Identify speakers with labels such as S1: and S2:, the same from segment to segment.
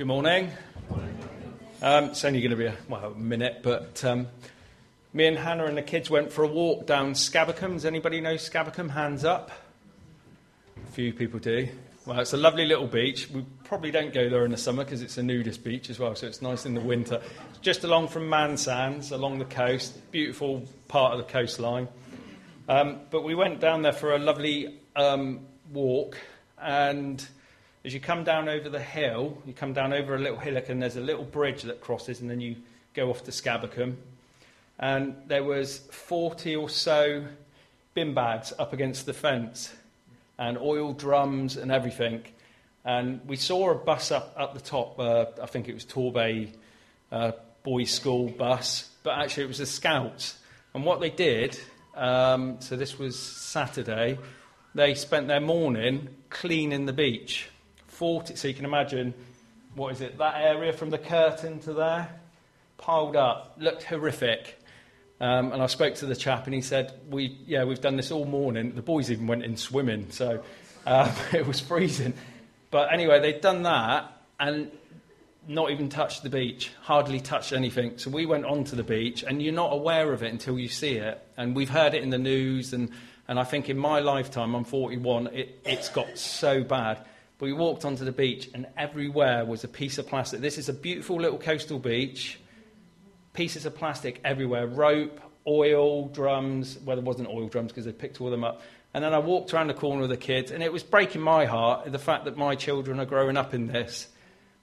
S1: Good morning. Um, it's only going to be a, well, a minute, but um, me and Hannah and the kids went for a walk down Scabbacombe. Does anybody know Scabbacombe? Hands up. A few people do. Well, it's a lovely little beach. We probably don't go there in the summer because it's a nudist beach as well, so it's nice in the winter. Just along from Man Sands, along the coast, beautiful part of the coastline. Um, but we went down there for a lovely um, walk, and as you come down over the hill, you come down over a little hillock, and there's a little bridge that crosses, and then you go off to Scabbacombe. And there was 40 or so bin bags up against the fence, and oil drums and everything. And we saw a bus up at the top. Uh, I think it was Torbay uh, Boys' School bus, but actually it was the Scouts. And what they did, um, so this was Saturday, they spent their morning cleaning the beach. 40, so you can imagine, what is it, that area from the curtain to there, piled up, looked horrific. Um, and I spoke to the chap, and he said, "We, yeah, we've done this all morning. The boys even went in swimming, so um, it was freezing. But anyway, they'd done that and not even touched the beach, hardly touched anything. So we went onto the beach, and you're not aware of it until you see it. And we've heard it in the news, and, and I think in my lifetime, I'm 41, it, it's got so bad. But we walked onto the beach, and everywhere was a piece of plastic. This is a beautiful little coastal beach pieces of plastic everywhere rope, oil, drums. Well, there wasn't oil drums because they picked all them up. And then I walked around the corner with the kids, and it was breaking my heart the fact that my children are growing up in this.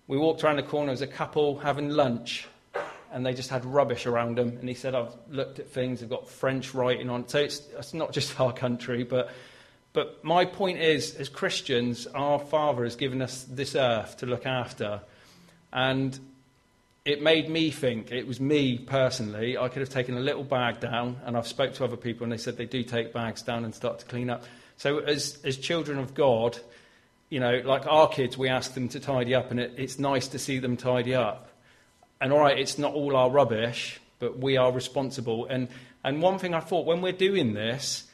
S1: We walked around the corner as a couple having lunch, and they just had rubbish around them. And he said, I've looked at things, they've got French writing on. So it's, it's not just our country, but, but my point is, as Christians, our Father has given us this earth to look after. And it made me think, it was me personally, I could have taken a little bag down, and I've spoke to other people, and they said they do take bags down and start to clean up. So as, as children of God, you know, like our kids, we ask them to tidy up, and it, it's nice to see them tidy up. And all right, it's not all our rubbish, but we are responsible. And, and one thing I thought, when we're doing this,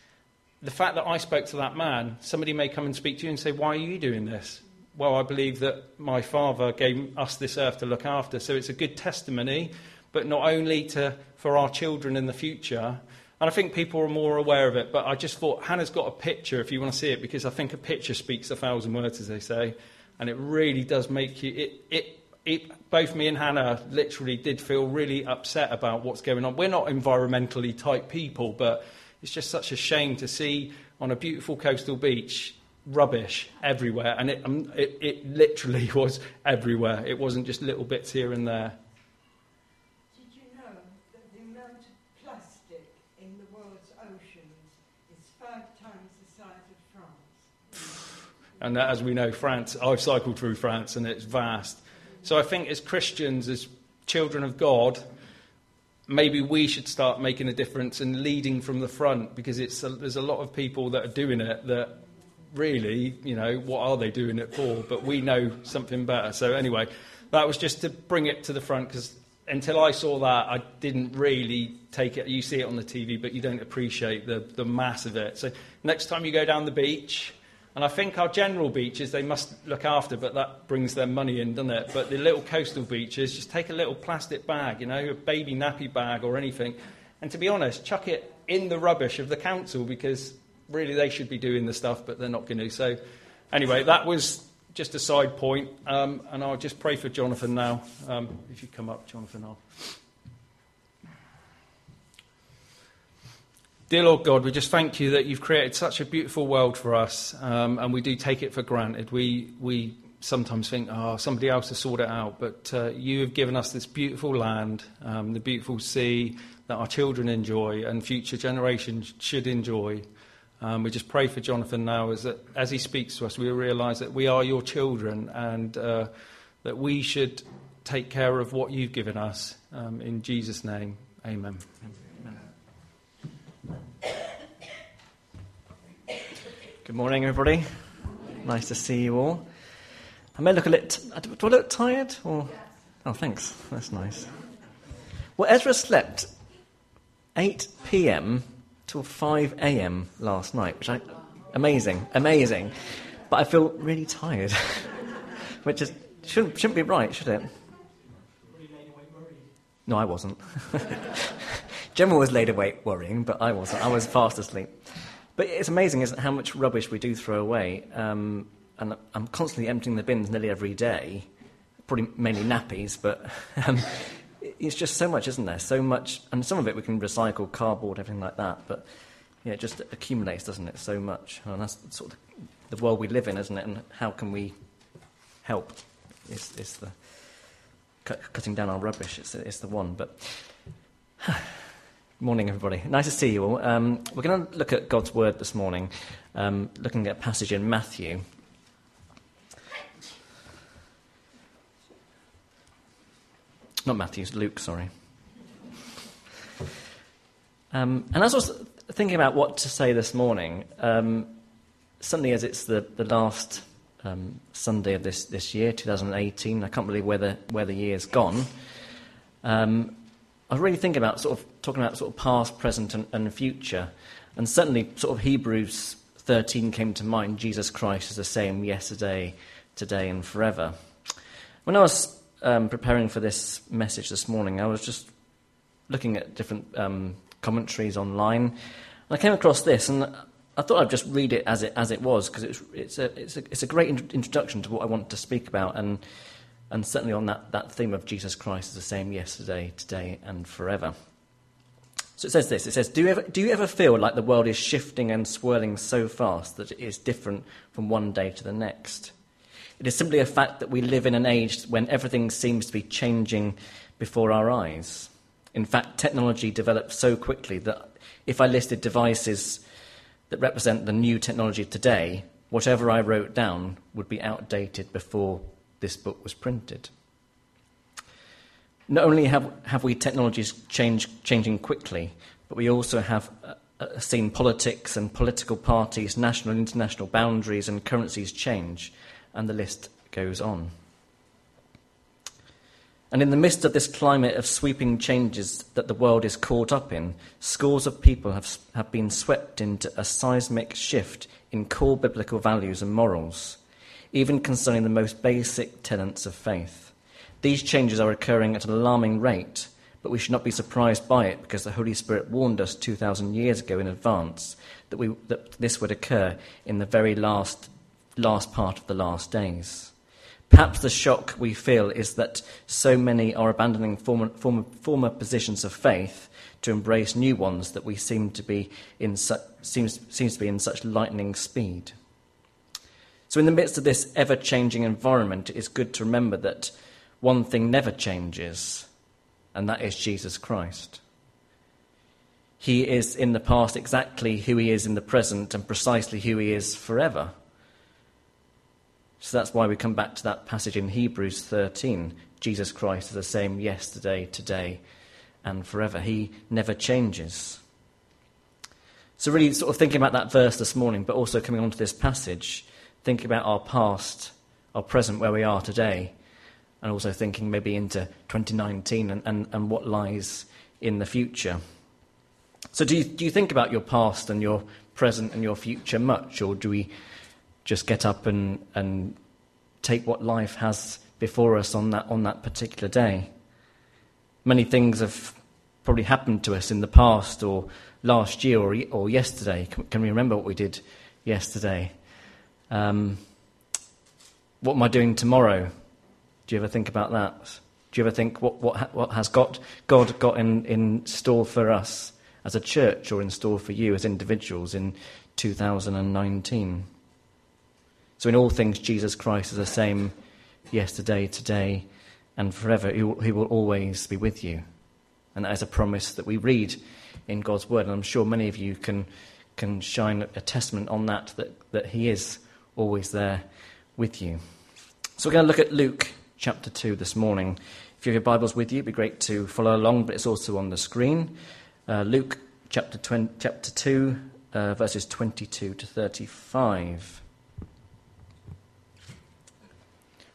S1: the fact that I spoke to that man, somebody may come and speak to you and say, Why are you doing this? well, I believe that my Father gave us this earth to look after. So it's a good testimony, but not only to, for our children in the future. And I think people are more aware of it. But I just thought Hannah's got a picture if you want to see it, because I think a picture speaks a thousand words, as they say. And it really does make you. It, it, it, both me and Hannah literally did feel really upset about what's going on. We're not environmentally type people, but it's just such a shame to see on a beautiful coastal beach rubbish everywhere, and it, um, it, it literally was everywhere. It wasn't just little bits here and there.
S2: Did you know that the amount of plastic in the world's oceans is five times the size of France?
S1: And as we know, France, I've cycled through France and it's vast. So I think as Christians, as children of God, maybe we should start making a difference and leading from the front because it's a, there's a lot of people that are doing it that really, you know, what are they doing it for? But we know something better. So, anyway, that was just to bring it to the front because until I saw that, I didn't really take it. You see it on the TV, but you don't appreciate the, the mass of it. So, next time you go down the beach, and I think our general beaches, they must look after, but that brings their money in, doesn't it? But the little coastal beaches, just take a little plastic bag, you know, a baby nappy bag or anything. And to be honest, chuck it in the rubbish of the council because really they should be doing the stuff, but they're not going to. So, anyway, that was just a side point, um, and I'll just pray for Jonathan now. Um, if you come up, Jonathan, I'll. Dear Lord God, we just thank you that you've created such a beautiful world for us, um, and we do take it for granted. We, we sometimes think, oh, somebody else has sorted it out, but uh, you have given us this beautiful land, um, the beautiful sea that our children enjoy and future generations should enjoy. Um, we just pray for Jonathan now as, that, as he speaks to us, we realise that we are your children and uh, that we should take care of what you've given us. Um, in Jesus' name, amen.
S3: Good morning, everybody. Nice to see you all. I may look a little. Do I look tired? Or oh, thanks. That's nice. Well, Ezra slept 8 p.m till 5 a.m. last night, which I amazing, amazing. But I feel really tired, which is Shouldn't, shouldn't be right, should it? No, I wasn't. Gemma was laid awake worrying, but I wasn't. I was fast asleep. But it's amazing, isn't it, how much rubbish we do throw away. Um, and I'm constantly emptying the bins nearly every day, probably mainly nappies, but um, it's just so much, isn't there? So much, and some of it we can recycle, cardboard, everything like that. But yeah, it just accumulates, doesn't it? So much, and that's sort of the world we live in, isn't it? And how can we help? Is is the cut, cutting down our rubbish? It's, it's the one. But morning, everybody. Nice to see you all. Um, we're going to look at God's word this morning, um, looking at a passage in Matthew. Not Matthew, Luke, sorry. Um, and as I was thinking about what to say this morning, um, suddenly as it's the, the last um, Sunday of this, this year, 2018, I can't believe where the, where the year's gone. Um, I was really thinking about sort of talking about sort of past, present, and, and future. And certainly, sort of Hebrews 13 came to mind. Jesus Christ is the same yesterday, today, and forever. When I was um, preparing for this message this morning, I was just looking at different um, commentaries online, and I came across this, and I thought I'd just read it as it as it was because it's it's a it's a it's a great in- introduction to what I want to speak about, and and certainly on that that theme of Jesus Christ is the same yesterday, today, and forever. So it says this. It says, do you, ever, do you ever feel like the world is shifting and swirling so fast that it is different from one day to the next? It is simply a fact that we live in an age when everything seems to be changing before our eyes. In fact, technology develops so quickly that if I listed devices that represent the new technology today, whatever I wrote down would be outdated before this book was printed. Not only have, have we technologies change, changing quickly, but we also have uh, seen politics and political parties, national and international boundaries and currencies change, and the list goes on. And in the midst of this climate of sweeping changes that the world is caught up in, scores of people have, have been swept into a seismic shift in core biblical values and morals, even concerning the most basic tenets of faith. These changes are occurring at an alarming rate, but we should not be surprised by it because the Holy Spirit warned us 2,000 years ago in advance that, we, that this would occur in the very last, last part of the last days. Perhaps the shock we feel is that so many are abandoning former, former, former positions of faith to embrace new ones that we seem to be in su- seems, seems to be in such lightning speed. So, in the midst of this ever changing environment, it is good to remember that one thing never changes, and that is Jesus Christ. He is in the past exactly who he is in the present and precisely who he is forever. So that's why we come back to that passage in Hebrews 13. Jesus Christ is the same yesterday, today, and forever. He never changes. So, really, sort of thinking about that verse this morning, but also coming on to this passage, thinking about our past, our present, where we are today, and also thinking maybe into 2019 and, and, and what lies in the future. So, do you, do you think about your past and your present and your future much, or do we just get up and, and take what life has before us on that, on that particular day. Many things have probably happened to us in the past or last year or, or yesterday. Can, can we remember what we did yesterday? Um, what am I doing tomorrow? Do you ever think about that? Do you ever think what, what, what has got, God got in, in store for us as a church or in store for you as individuals in 2019? So, in all things, Jesus Christ is the same yesterday, today, and forever. He will, he will always be with you. And that is a promise that we read in God's Word. And I'm sure many of you can, can shine a testament on that, that, that He is always there with you. So, we're going to look at Luke chapter 2 this morning. If you have your Bibles with you, it'd be great to follow along, but it's also on the screen. Uh, Luke chapter, 20, chapter 2, uh, verses 22 to 35.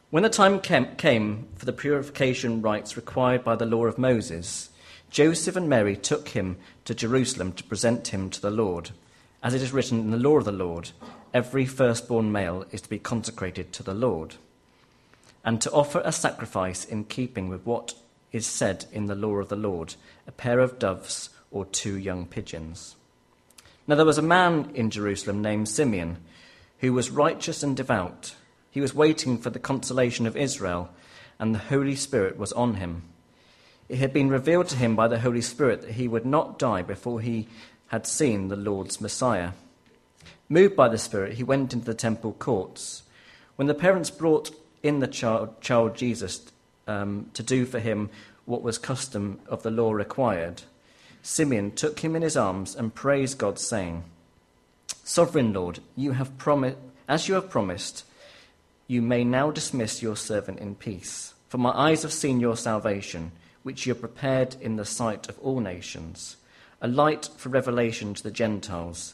S3: When the time came for the purification rites required by the law of Moses, Joseph and Mary took him to Jerusalem to present him to the Lord. As it is written in the law of the Lord, every firstborn male is to be consecrated to the Lord. and to offer a sacrifice in keeping with what is said in the law of the Lord a pair of doves or two young pigeons. Now there was a man in Jerusalem named Simeon who was righteous and devout. He was waiting for the consolation of Israel, and the Holy Spirit was on him. It had been revealed to him by the Holy Spirit that he would not die before he had seen the Lord's Messiah. Moved by the Spirit, he went into the temple courts. When the parents brought in the child, child Jesus um, to do for him what was custom of the law required, Simeon took him in his arms and praised God, saying, Sovereign Lord, you have promised, as you have promised, you may now dismiss your servant in peace. For my eyes have seen your salvation, which you have prepared in the sight of all nations, a light for revelation to the Gentiles,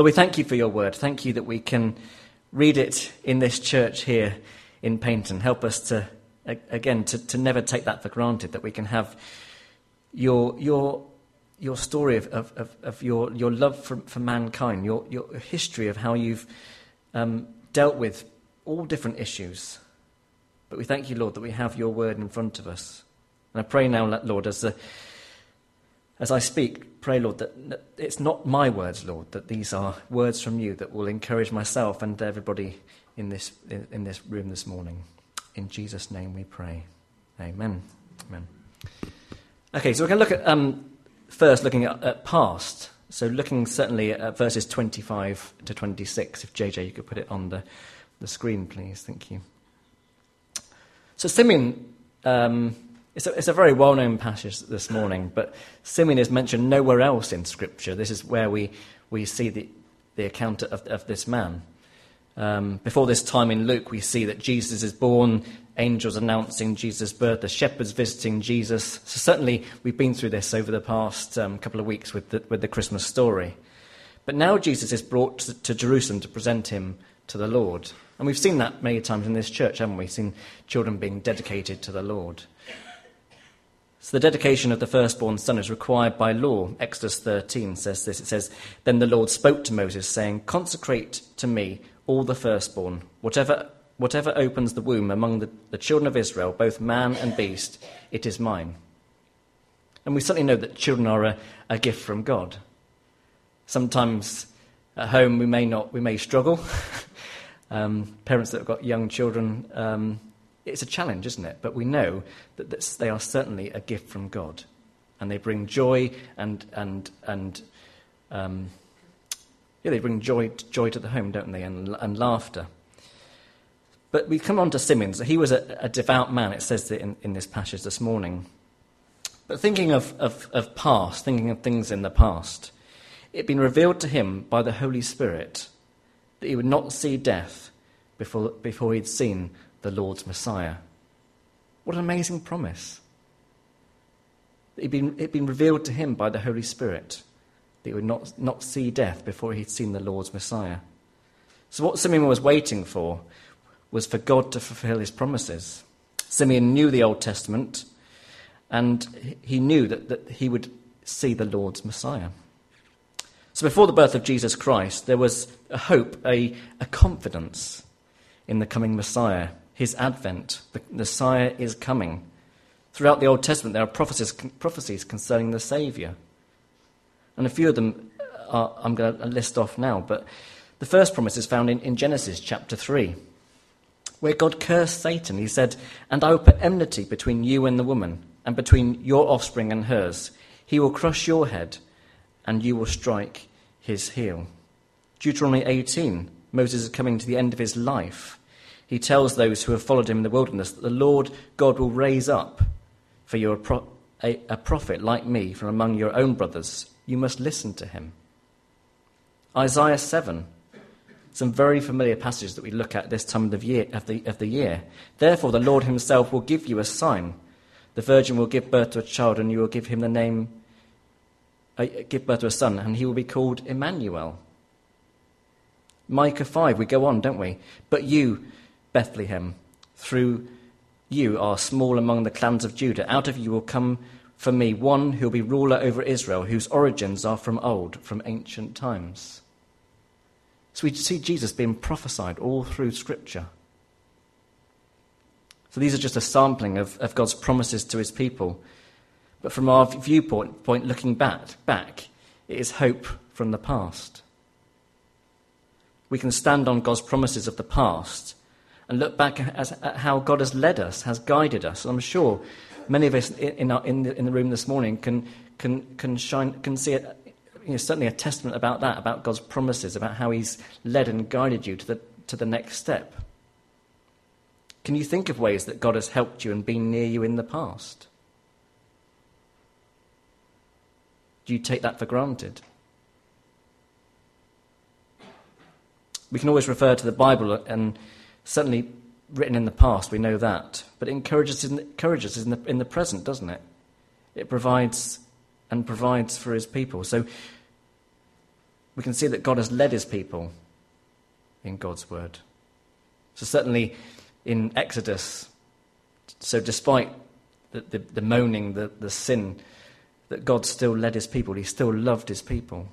S3: Lord, we thank you for your word. Thank you that we can read it in this church here in Paignton. Help us to, again, to, to never take that for granted, that we can have your, your your story of, of, of, of, your, your love for, for mankind, your, your history of how you've um, dealt with all different issues. But we thank you, Lord, that we have your word in front of us. And I pray now, Lord, as, the, as I speak, pray, Lord, that, it's not my words, Lord, that these are words from you that will encourage myself and everybody in this, in, in this room this morning. In Jesus' name we pray. Amen. Amen. Okay, so we're going to look at um, first looking at, at past. So looking certainly at verses 25 to 26. If JJ, you could put it on the, the screen, please. Thank you. So Simeon, um, it's, a, it's a very well-known passage this morning, but Simeon is mentioned nowhere else in Scripture. This is where we, we see the, the account of, of this man. Um, before this time in Luke, we see that Jesus is born angels announcing Jesus' birth, the shepherds visiting Jesus. So, certainly, we've been through this over the past um, couple of weeks with the, with the Christmas story. But now Jesus is brought to, to Jerusalem to present him to the Lord. And we've seen that many times in this church, haven't we? Seen children being dedicated to the Lord. So the dedication of the firstborn son is required by law. Exodus 13 says this. It says, Then the Lord spoke to Moses, saying, Consecrate to me all the firstborn, whatever Whatever opens the womb among the, the children of Israel, both man and beast, it is mine. And we certainly know that children are a, a gift from God. Sometimes at home we may not, we may struggle. um, parents that have got young children, um, it's a challenge, isn't it? But we know that this, they are certainly a gift from God, and they bring joy and and and um, yeah, they bring joy joy to the home, don't they? And, and laughter. But we come on to Simeon. He was a, a devout man, it says in, in this passage this morning. But thinking of, of, of past, thinking of things in the past, it had been revealed to him by the Holy Spirit that he would not see death before, before he'd seen the Lord's Messiah. What an amazing promise. It had been, it been revealed to him by the Holy Spirit that he would not, not see death before he'd seen the Lord's Messiah. So, what Simeon was waiting for was for God to fulfill his promises. Simeon knew the Old Testament, and he knew that, that he would see the Lord's Messiah. So before the birth of Jesus Christ, there was a hope, a, a confidence in the coming Messiah, his advent. The Messiah is coming. Throughout the Old Testament, there are prophecies, prophecies concerning the Saviour. And a few of them uh, are, I'm going to list off now, but the first promise is found in, in Genesis chapter 3 where God cursed Satan. He said, And I will put enmity between you and the woman, and between your offspring and hers. He will crush your head, and you will strike his heel. Deuteronomy 18, Moses is coming to the end of his life. He tells those who have followed him in the wilderness that the Lord God will raise up for you a, pro- a, a prophet like me from among your own brothers. You must listen to him. Isaiah 7, some very familiar passages that we look at this time of the year. Of the, of the year. Therefore, the Lord himself will give you a sign. The virgin will give birth to a child, and you will give him the name, uh, give birth to a son, and he will be called Emmanuel. Micah 5, we go on, don't we? But you, Bethlehem, through you are small among the clans of Judah. Out of you will come for me one who will be ruler over Israel, whose origins are from old, from ancient times. So we see Jesus being prophesied all through Scripture. So these are just a sampling of, of God's promises to his people. But from our viewpoint, point looking back, back, it is hope from the past. We can stand on God's promises of the past and look back at how God has led us, has guided us. I'm sure many of us in, our, in, the, in the room this morning can, can, can, shine, can see it, you know, certainly a testament about that, about God's promises, about how He's led and guided you to the, to the next step. Can you think of ways that God has helped you and been near you in the past? Do you take that for granted? We can always refer to the Bible, and certainly written in the past, we know that. But it encourages, encourages in, the, in the present, doesn't it? It provides and provides for his people. So we can see that God has led his people in God's word. So, certainly in Exodus, so despite the, the, the moaning, the, the sin, that God still led his people, he still loved his people,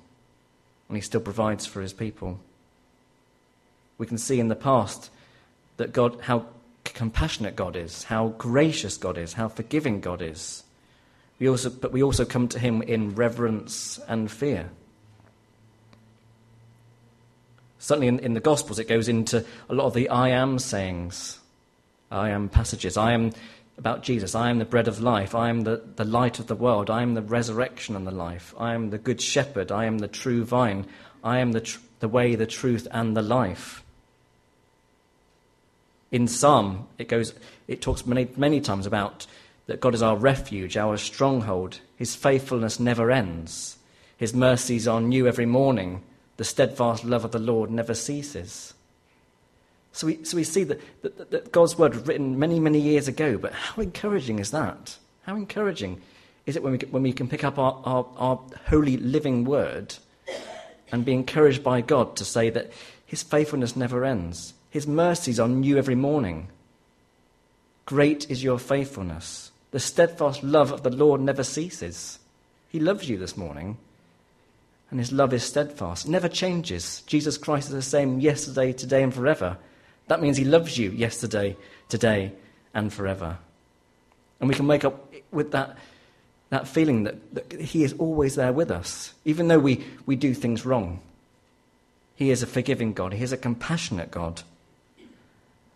S3: and he still provides for his people. We can see in the past that God, how compassionate God is, how gracious God is, how forgiving God is. We also, but we also come to Him in reverence and fear. Certainly in, in the Gospels, it goes into a lot of the I am sayings, I am passages. I am about Jesus. I am the bread of life. I am the, the light of the world. I am the resurrection and the life. I am the good shepherd. I am the true vine. I am the, tr- the way, the truth, and the life. In Psalm, it goes, it talks many, many times about that God is our refuge, our stronghold. His faithfulness never ends. His mercies are new every morning. The steadfast love of the Lord never ceases. So we, so we see that, that, that God's word was written many, many years ago, but how encouraging is that? How encouraging is it when we, when we can pick up our, our, our holy living word and be encouraged by God to say that his faithfulness never ends? His mercies are new every morning. Great is your faithfulness. The steadfast love of the Lord never ceases. He loves you this morning, and his love is steadfast, it never changes. Jesus Christ is the same yesterday, today, and forever. That means he loves you yesterday, today, and forever. And we can wake up with that, that feeling that, that he is always there with us, even though we, we do things wrong. He is a forgiving God, he is a compassionate God.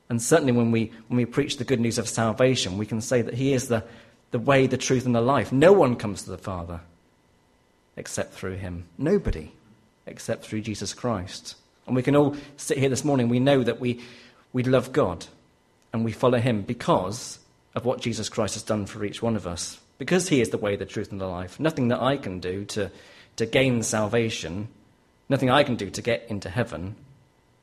S3: And certainly when we, when we preach the good news of salvation, we can say that He is the, the way, the truth, and the life. No one comes to the Father except through Him. Nobody except through Jesus Christ. And we can all sit here this morning, we know that we, we love God and we follow Him because of what Jesus Christ has done for each one of us. Because He is the way, the truth, and the life. Nothing that I can do to, to gain salvation, nothing I can do to get into heaven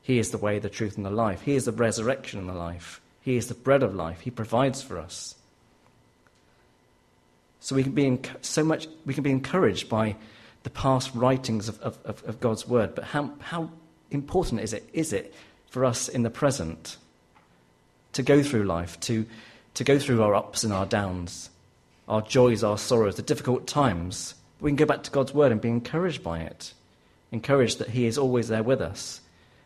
S3: he is the way, the truth, and the life. He is the resurrection and the life. He is the bread of life. He provides for us. So we can be so much we can be encouraged by the past writings of, of, of God's word. But how, how important is it, is it for us in the present to go through life, to, to go through our ups and our downs, our joys, our sorrows, the difficult times? We can go back to God's word and be encouraged by it, encouraged that He is always there with us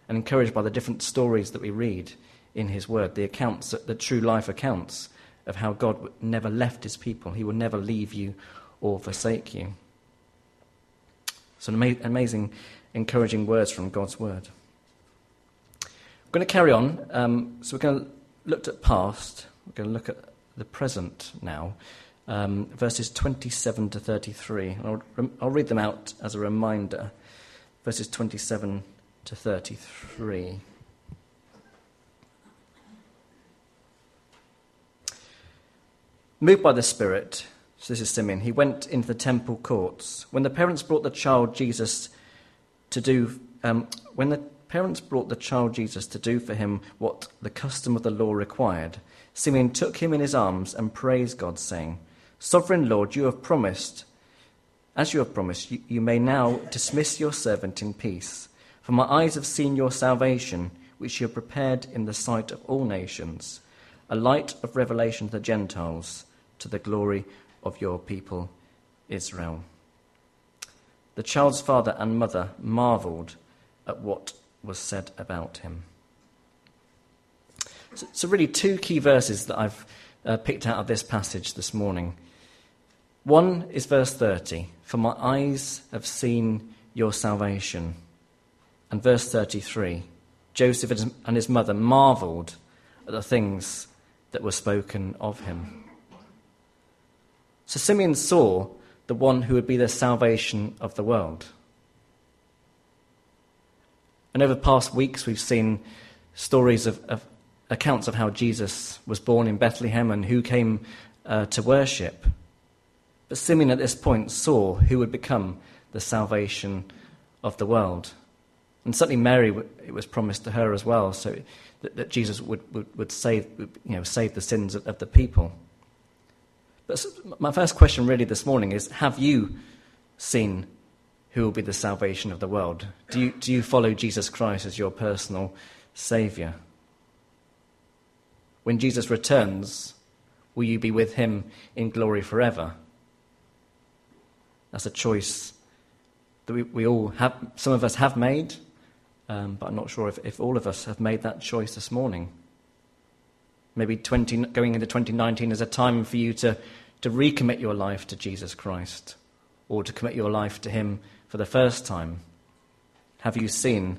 S3: and encouraged by the different stories that we read in His Word, the accounts, the true life accounts of how God never left His people. He will never leave you or forsake you. So, amazing, encouraging words from God's Word. We're going to carry on. Um, so, we're going to look at past, we're going to look at the present now. Um, verses 27 to 33. I'll, I'll read them out as a reminder. Verses 27 to 33. Moved by the Spirit, so this is Simeon, he went into the temple courts. When the parents brought the child Jesus to do, um, when the parents brought the child Jesus to do for him what the custom of the law required. Simeon took him in his arms and praised God, saying, Sovereign Lord, you have promised, as you have promised, you, you may now dismiss your servant in peace. For my eyes have seen your salvation, which you have prepared in the sight of all nations, a light of revelation to the Gentiles, to the glory of your people Israel. The child's father and mother marveled at what was said about him. So, so really, two key verses that I've uh, picked out of this passage this morning. One is verse 30 For my eyes have seen your salvation. And verse 33 Joseph and his mother marveled at the things that were spoken of him. So Simeon saw the one who would be the salvation of the world. And over the past weeks, we've seen stories of, of accounts of how Jesus was born in Bethlehem and who came uh, to worship. But Simeon at this point saw who would become the salvation of the world. And certainly Mary, it was promised to her as well, so that, that Jesus would, would, would, save, you know, save the sins of, of the people. But my first question really this morning is Have you seen who will be the salvation of the world? Do you, do you follow Jesus Christ as your personal Saviour? When Jesus returns, will you be with him in glory forever? That's a choice that we, we all have, some of us have made, um, but I'm not sure if, if all of us have made that choice this morning. Maybe 20, going into 2019 is a time for you to, to recommit your life to Jesus Christ or to commit your life to Him for the first time. Have you seen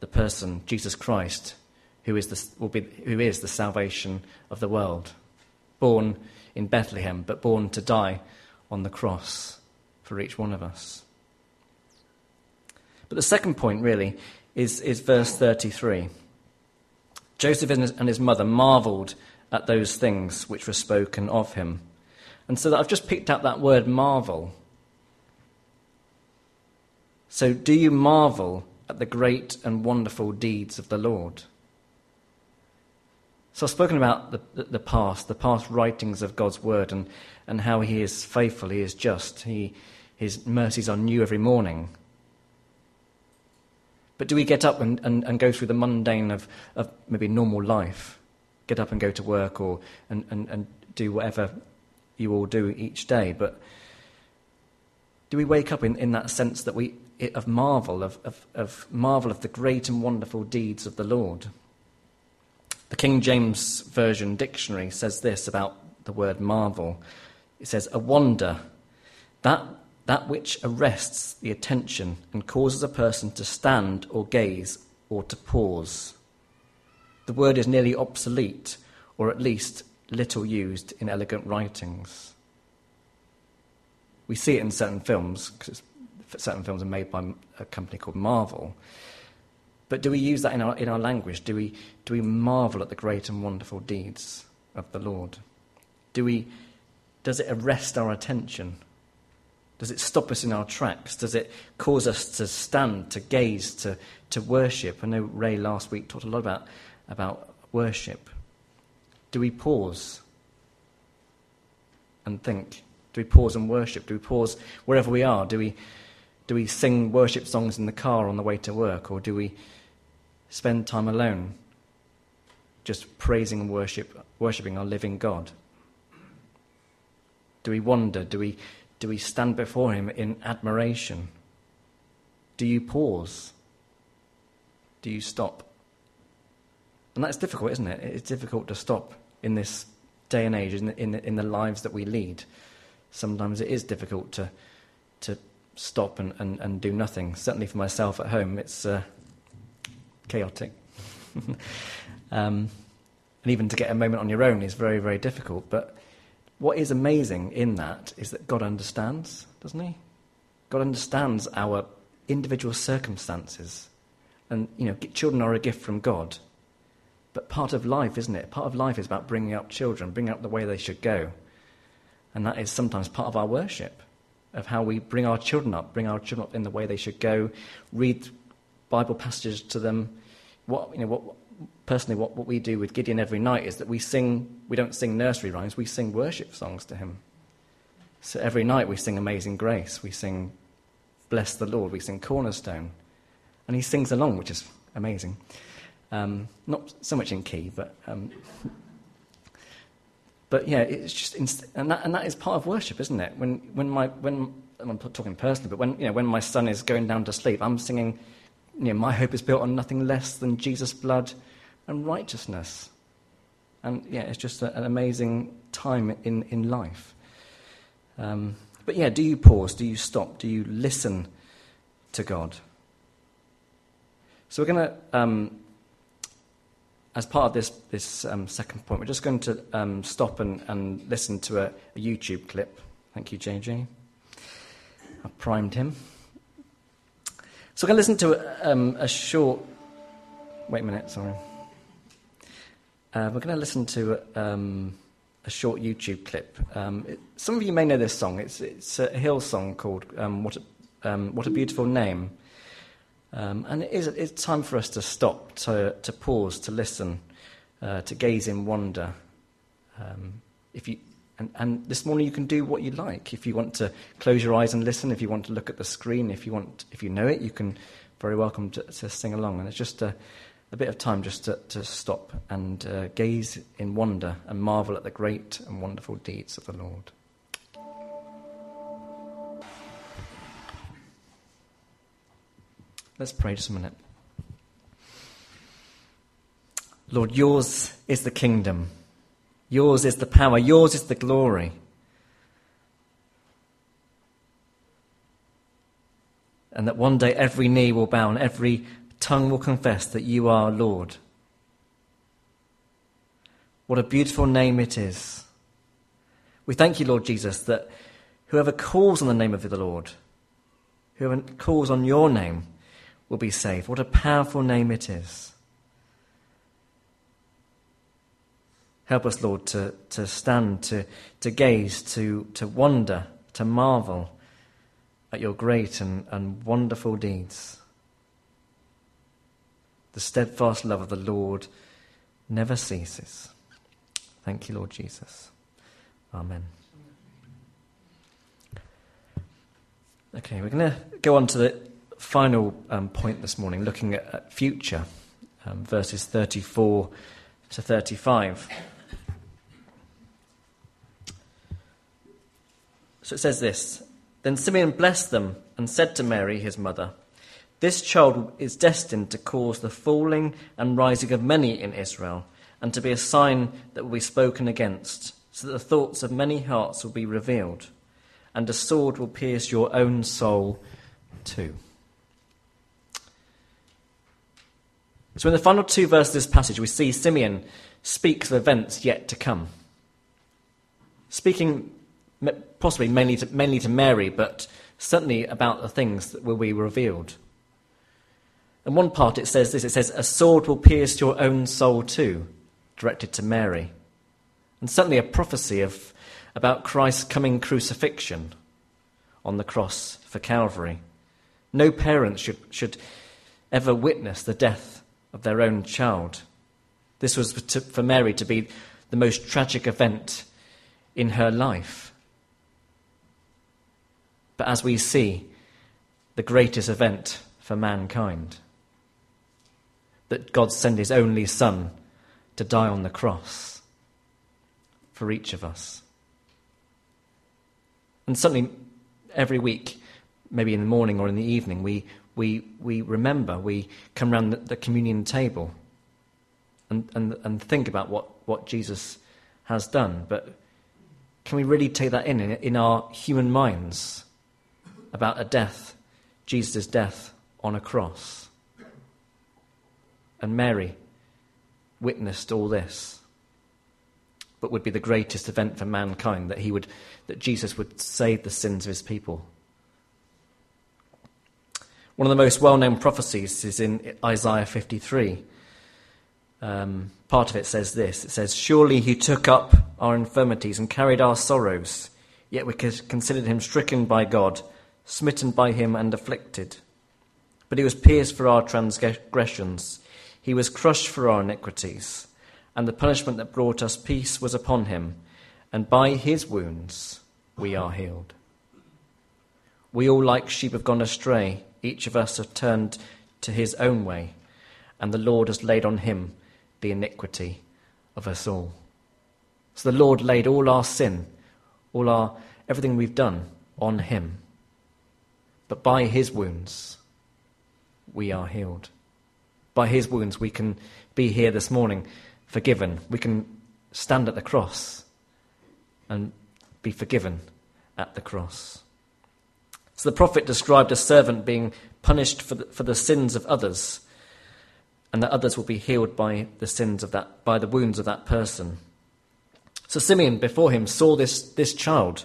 S3: the person, Jesus Christ, who is the, will be, who is the salvation of the world? Born in Bethlehem, but born to die on the cross for each one of us. But the second point, really, is, is verse 33. Joseph and his mother marveled at those things which were spoken of him. And so I've just picked up that word marvel. So, do you marvel at the great and wonderful deeds of the Lord? So, I've spoken about the, the, the past, the past writings of God's word, and, and how He is faithful, He is just, he, His mercies are new every morning. But do we get up and, and, and go through the mundane of, of maybe normal life? Get up and go to work or and, and, and do whatever you all do each day. But do we wake up in, in that sense that we of marvel, of, of, of marvel of the great and wonderful deeds of the Lord? The King James Version dictionary says this about the word marvel. It says, a wonder, that that which arrests the attention and causes a person to stand or gaze or to pause. The word is nearly obsolete, or at least little used in elegant writings. We see it in certain films, because certain films are made by a company called Marvel. But do we use that in our, in our language? Do we, do we marvel at the great and wonderful deeds of the Lord? Do we, does it arrest our attention? Does it stop us in our tracks? Does it cause us to stand, to gaze, to, to worship? I know Ray last week talked a lot about, about worship. Do we pause and think? Do we pause and worship? Do we pause wherever we are? Do we, do we sing worship songs in the car on the way to work? Or do we spend time alone just praising and worship, worshipping our living God? Do we wonder? Do we do we stand before Him in admiration? Do you pause? Do you stop? And that's difficult, isn't it? It's difficult to stop in this day and age, in the, in the, in the lives that we lead. Sometimes it is difficult to, to stop and, and, and do nothing. Certainly for myself at home, it's uh, chaotic. um, and even to get a moment on your own is very, very difficult. But what is amazing in that is that God understands, doesn't He? God understands our individual circumstances. And, you know, children are a gift from God. But part of life, isn't it? Part of life is about bringing up children, bringing up the way they should go. And that is sometimes part of our worship, of how we bring our children up, bring our children up in the way they should go, read Bible passages to them. What, you know, what, personally, what, what we do with Gideon every night is that we sing, we don't sing nursery rhymes, we sing worship songs to him. So every night we sing Amazing Grace, we sing Bless the Lord, we sing Cornerstone. And he sings along, which is amazing. Um, not so much in key, but. Um, but yeah, it's just, inst- and, that, and that is part of worship, isn't it? When, when my, when, I'm talking personally, but when, you know, when my son is going down to sleep, I'm singing, you know, my hope is built on nothing less than Jesus' blood and righteousness. And yeah, it's just a, an amazing time in, in life. Um, but yeah, do you pause? Do you stop? Do you listen to God? So we're going to, um, as part of this, this um, second point, we're just going to um, stop and, and listen to a, a, YouTube clip. Thank you, JJ. I primed him. So we're going to listen to a, um, a short. Wait a minute, sorry. Uh, we're going to listen to um, a short YouTube clip. Um, it, some of you may know this song. It's, it's a Hillsong called um, what, a, um, what a Beautiful Name. Um, and it is, it's time for us to stop, to, to pause, to listen, uh, to gaze in wonder. Um, if you, and, and, this morning you can do what you like. If you want to close your eyes and listen, if you want to look at the screen, if you, want, if you know it, you can very welcome to, to sing along. And it's just a, a bit of time just to, to stop and uh, gaze in wonder and marvel at the great and wonderful deeds of the Lord. Let's pray just a minute. Lord, yours is the kingdom, yours is the power, yours is the glory. And that one day every knee will bow and every tongue will confess that you are Lord. What a beautiful name it is. We thank you, Lord Jesus, that whoever calls on the name of the Lord, whoever calls on your name, will be saved. What a powerful name it is. Help us, Lord, to, to stand, to, to gaze, to, to wonder, to marvel at your great and, and wonderful deeds. The steadfast love of the Lord never ceases. Thank you, Lord Jesus. Amen. Okay, we're going to go on to the final um, point this morning, looking at, at future, um, verses 34 to 35. So it says this Then Simeon blessed them and said to Mary, his mother, this child is destined to cause the falling and rising of many in Israel, and to be a sign that will be spoken against, so that the thoughts of many hearts will be revealed, and a sword will pierce your own soul too. So, in the final two verses of this passage, we see Simeon speaks of events yet to come. Speaking possibly mainly to, mainly to Mary, but certainly about the things that will be revealed. In one part it says this it says, A sword will pierce your own soul too, directed to Mary. And certainly a prophecy of, about Christ's coming crucifixion on the cross for Calvary. No parent should, should ever witness the death of their own child. This was to, for Mary to be the most tragic event in her life. But as we see, the greatest event for mankind that God sent his only Son to die on the cross for each of us. And suddenly, every week, maybe in the morning or in the evening, we, we, we remember, we come around the, the communion table and, and, and think about what, what Jesus has done. But can we really take that in, in, in our human minds about a death, Jesus' death on a cross? And Mary witnessed all this, but would be the greatest event for mankind that he would, that Jesus would save the sins of his people. One of the most well-known prophecies is in Isaiah 53. Um, part of it says this: It says, "Surely he took up our infirmities and carried our sorrows, yet we considered him stricken by God, smitten by him and afflicted." But he was pierced for our transgressions, he was crushed for our iniquities, and the punishment that brought us peace was upon him, and by his wounds we are healed. We all, like sheep, have gone astray. Each of us have turned to his own way, and the Lord has laid on him the iniquity of us all. So the Lord laid all our sin, all our everything we've done on him. But by his wounds we are healed. By his wounds, we can be here this morning forgiven. We can stand at the cross and be forgiven at the cross. So the prophet described a servant being punished for the, for the sins of others, and that others will be healed by the sins of that, by the wounds of that person. So Simeon before him saw this, this child,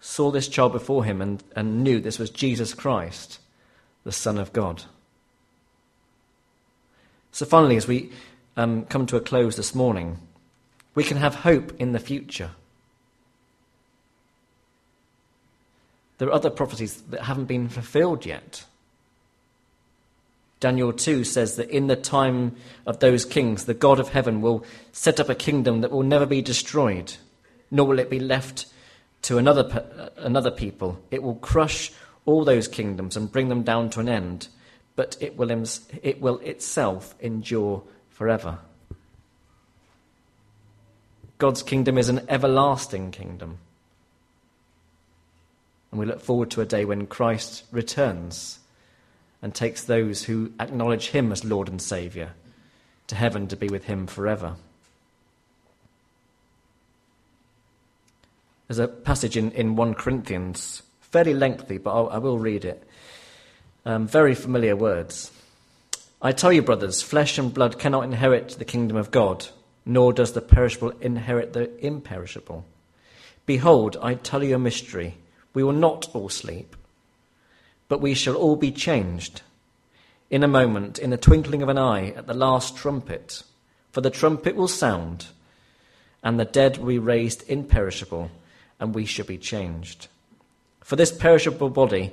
S3: saw this child before him and, and knew this was Jesus Christ the Son of God. So, finally, as we um, come to a close this morning, we can have hope in the future. There are other prophecies that haven't been fulfilled yet. Daniel 2 says that in the time of those kings, the God of heaven will set up a kingdom that will never be destroyed, nor will it be left to another, another people. It will crush all those kingdoms and bring them down to an end, but it will, it will itself endure forever. God's kingdom is an everlasting kingdom. And we look forward to a day when Christ returns and takes those who acknowledge him as Lord and Saviour to heaven to be with him forever. There's a passage in, in 1 Corinthians fairly lengthy, but I'll, I will read it. Um, very familiar words. I tell you, brothers, flesh and blood cannot inherit the kingdom of God, nor does the perishable inherit the imperishable. Behold, I tell you a mystery. We will not all sleep, but we shall all be changed. In a moment, in the twinkling of an eye, at the last trumpet. For the trumpet will sound, and the dead will be raised imperishable, and we shall be changed. For this perishable body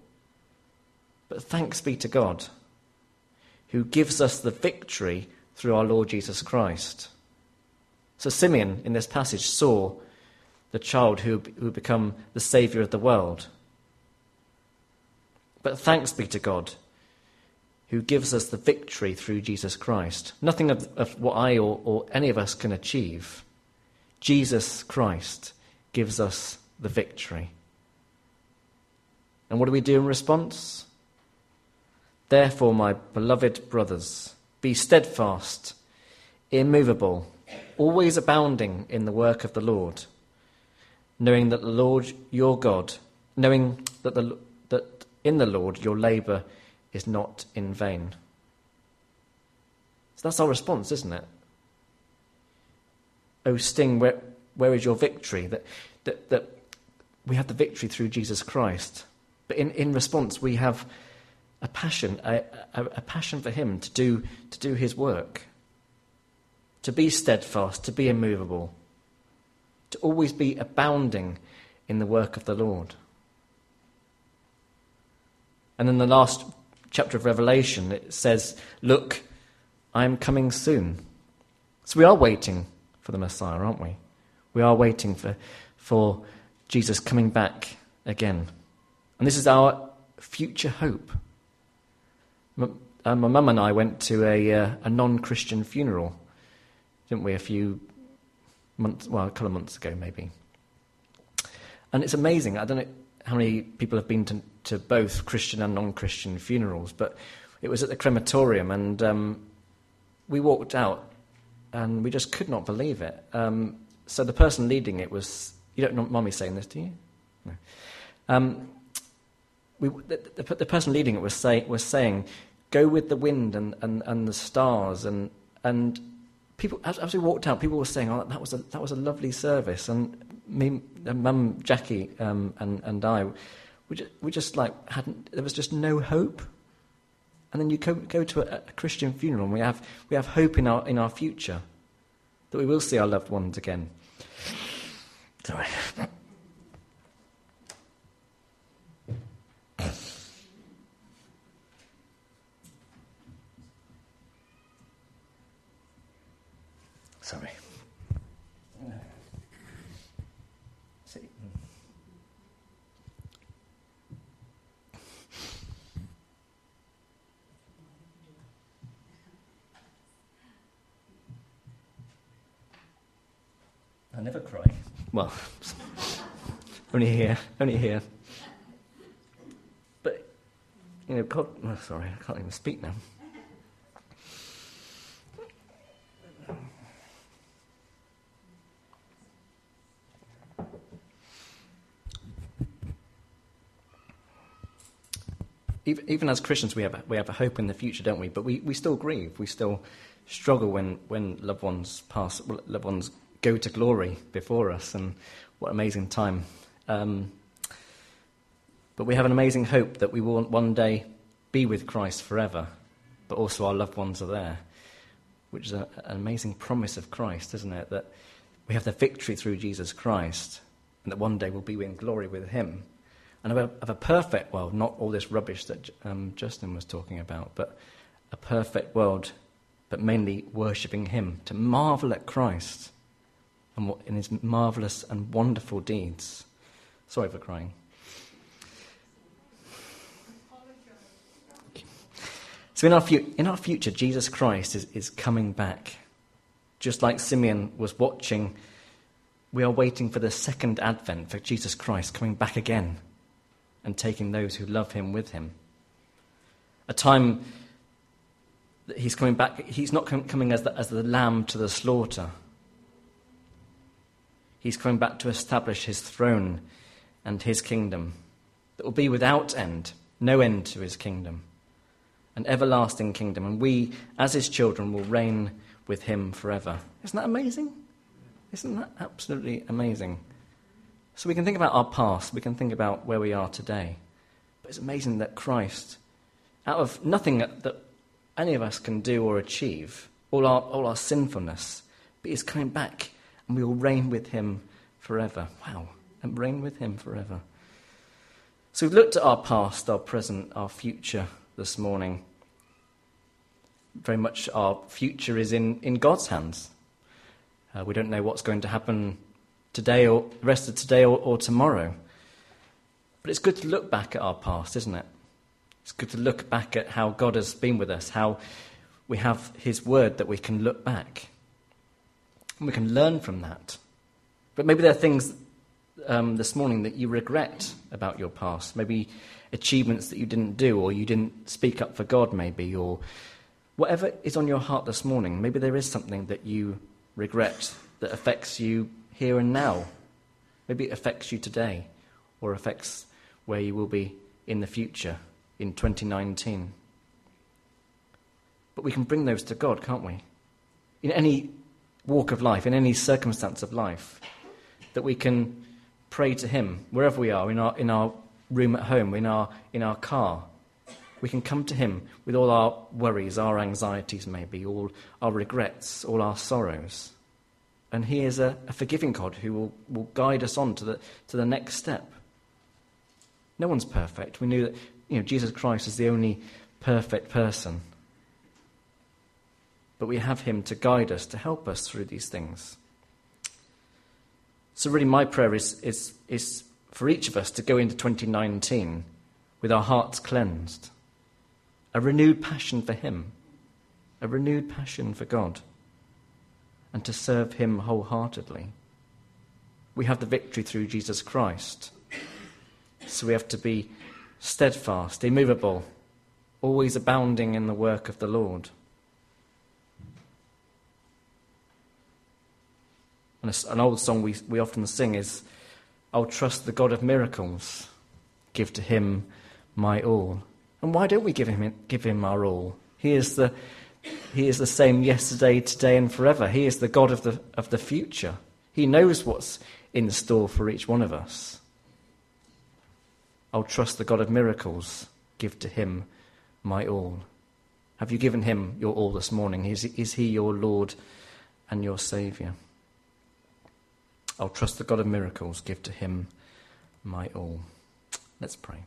S3: But thanks be to God, who gives us the victory through our Lord Jesus Christ. So Simeon, in this passage, saw the child who would become the Saviour of the world. But thanks be to God, who gives us the victory through Jesus Christ. Nothing of, of what I or, or any of us can achieve. Jesus Christ gives us the victory. And what do we do in response? Therefore, my beloved brothers, be steadfast, immovable, always abounding in the work of the Lord, knowing that the Lord your God, knowing that, the, that in the Lord your labour is not in vain. So that's our response, isn't it? Oh, Sting, where, where is your victory? That, that, that we have the victory through Jesus Christ. But in, in response, we have a passion, a, a, a passion for Him to do, to do His work, to be steadfast, to be immovable, to always be abounding in the work of the Lord. And in the last chapter of Revelation, it says, Look, I am coming soon. So we are waiting for the Messiah, aren't we? We are waiting for, for Jesus coming back again. And this is our future hope. Uh, my mum and I went to a, uh, a non Christian funeral, didn't we, a few months, well, a couple of months ago, maybe. And it's amazing. I don't know how many people have been to, to both Christian and non Christian funerals, but it was at the crematorium, and um, we walked out and we just could not believe it. Um, so the person leading it was, you don't mind me saying this, do you? No. Um, we, the, the, the, person leading it was, say, was saying, go with the wind and, and, and the stars. And, and people, as, as we walked out, people were saying, oh, that was a, that was a lovely service. And me, Mum Jackie um, and, and I, we just, we just like hadn't, there was just no hope. And then you go, go to a, a Christian funeral and we have, we have hope in our, in our future that we will see our loved ones again. Sorry. Sorry. See. I never cry. Well, only here, only here. But, you know, God, oh, sorry, I can't even speak now. Even, as Christians, we have, a, we have a hope in the future, don't we? But we, we still grieve. We still struggle when, when loved ones pass, loved ones go to glory before us, and what amazing time. Um, but we have an amazing hope that we will one day be with Christ forever, but also our loved ones are there, which is a, an amazing promise of Christ, isn't it? That we have the victory through Jesus Christ, and that one day we'll be in glory with Him and of a, of a perfect world, not all this rubbish that um, Justin was talking about, but a perfect world, but mainly worshipping Him, to marvel at Christ and what, in His marvelous and wonderful deeds. Sorry for crying. So, in our, fu- in our future, Jesus Christ is, is coming back. Just like Simeon was watching, we are waiting for the second advent, for Jesus Christ coming back again and taking those who love him with him. A time that he's coming back, he's not coming as the, as the lamb to the slaughter. He's coming back to establish his throne and his kingdom that will be without end, no end to his kingdom, an everlasting kingdom. And we, as his children, will reign with him forever. Isn't that amazing? Isn't that absolutely amazing? So we can think about our past, we can think about where we are today. But it's amazing that Christ, out of nothing that, any of us can do or achieve, all our, all our sinfulness, but he's coming back and we will reign with him forever. Wow, and reign with him forever. So we've looked at our past, our present, our future this morning. Very much our future is in, in God's hands. Uh, we don't know what's going to happen today or the rest of today or, or tomorrow. But it's good to look back at our past, isn't it? It's good to look back at how God has been with us, how we have His word that we can look back. And we can learn from that. But maybe there are things um, this morning that you regret about your past. Maybe achievements that you didn't do, or you didn't speak up for God, maybe, or whatever is on your heart this morning. Maybe there is something that you regret that affects you here and now. Maybe it affects you today or affects where you will be in the future in 2019. But we can bring those to God, can't we? In any walk of life, in any circumstance of life, that we can pray to Him wherever we are, in our, in our room at home, in our, in our car. We can come to Him with all our worries, our anxieties, maybe, all our regrets, all our sorrows. And He is a, a forgiving God who will, will guide us on to the, to the next step. No one's perfect. We knew that you know, Jesus Christ is the only perfect person. But we have Him to guide us, to help us through these things. So, really, my prayer is, is, is for each of us to go into 2019 with our hearts cleansed, a renewed passion for Him, a renewed passion for God and to serve Him wholeheartedly. We have the victory through Jesus Christ. So we have to be steadfast, immovable, always abounding in the work of the Lord. And an old song we, we often sing is, I'll trust the God of miracles, give to him my all. And why don't we give him, give him our all? He is, the, he is the same yesterday, today, and forever. He is the God of the, of the future. He knows what's in store for each one of us. I'll trust the God of miracles, give to him my all. Have you given him your all this morning? Is, is he your Lord and your Saviour? I'll trust the God of miracles, give to him my all. Let's pray.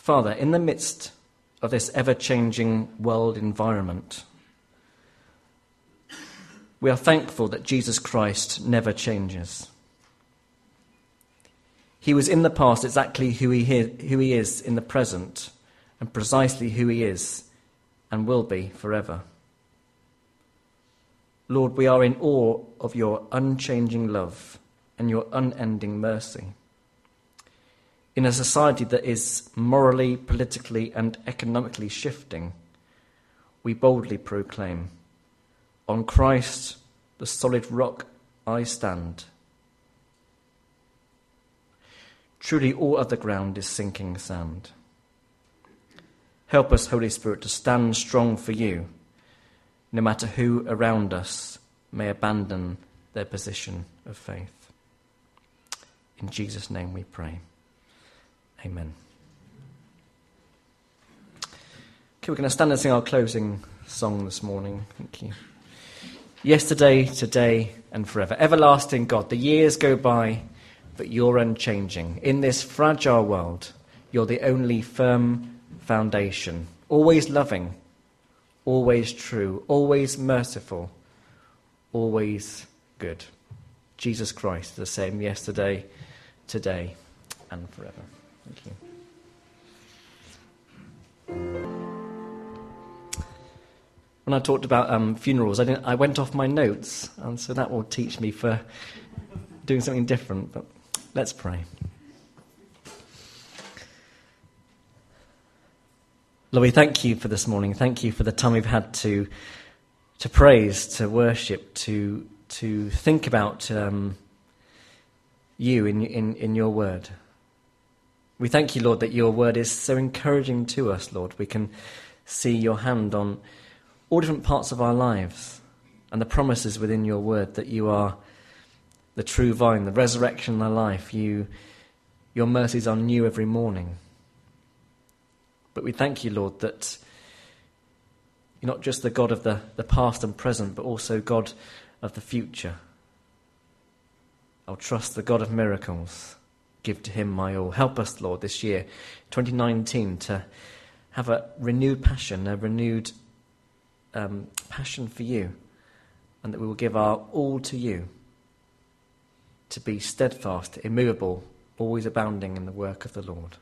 S3: Father, in the midst of this ever changing world environment, we are thankful that Jesus Christ never changes. He was in the past exactly who he, who he is in the present, and precisely who he is and will be forever. Lord, we are in awe of your unchanging love and your unending mercy. In a society that is morally, politically, and economically shifting, we boldly proclaim On Christ, the solid rock, I stand. Truly, all other ground is sinking sand. Help us, Holy Spirit, to stand strong for you, no matter who around us may abandon their position of faith. In Jesus' name we pray. Amen. Okay, we're going to stand and sing our closing song this morning. Thank you. Yesterday, today, and forever. Everlasting God, the years go by but you're unchanging. In this fragile world, you're the only firm foundation, always loving, always true, always merciful, always good. Jesus Christ, the same yesterday, today, and forever. Thank you. When I talked about um, funerals, I, I, went off my notes, and so that will teach me for doing something different. But Let's pray. Lord, we thank you for this morning. Thank you for the time we've had to, to praise, to worship, to, to think about um, you in, in, in your word. We thank you, Lord, that your word is so encouraging to us, Lord. We can see your hand on all different parts of our lives and the promises within your word that you are the true vine, the resurrection, the life. You, your mercies are new every morning. But we thank you, Lord, that you're not just the God of the, the past and present, but also God of the future. I'll trust the God of miracles. Give to him my all. Help us, Lord, this year, 2019, to have a renewed passion, a renewed um, passion for you, and that we will give our all to you to be steadfast, immovable, always abounding in the work of the Lord.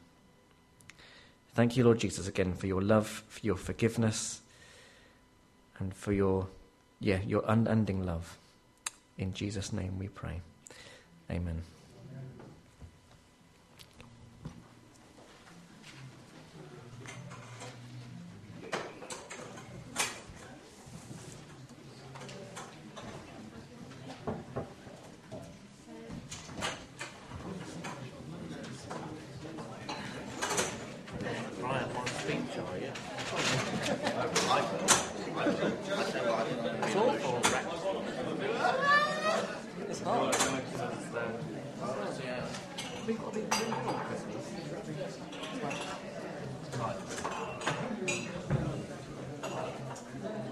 S3: Thank you, Lord Jesus, again for your love, for your forgiveness, and for your, yeah, your unending love. In Jesus' name we pray. Amen.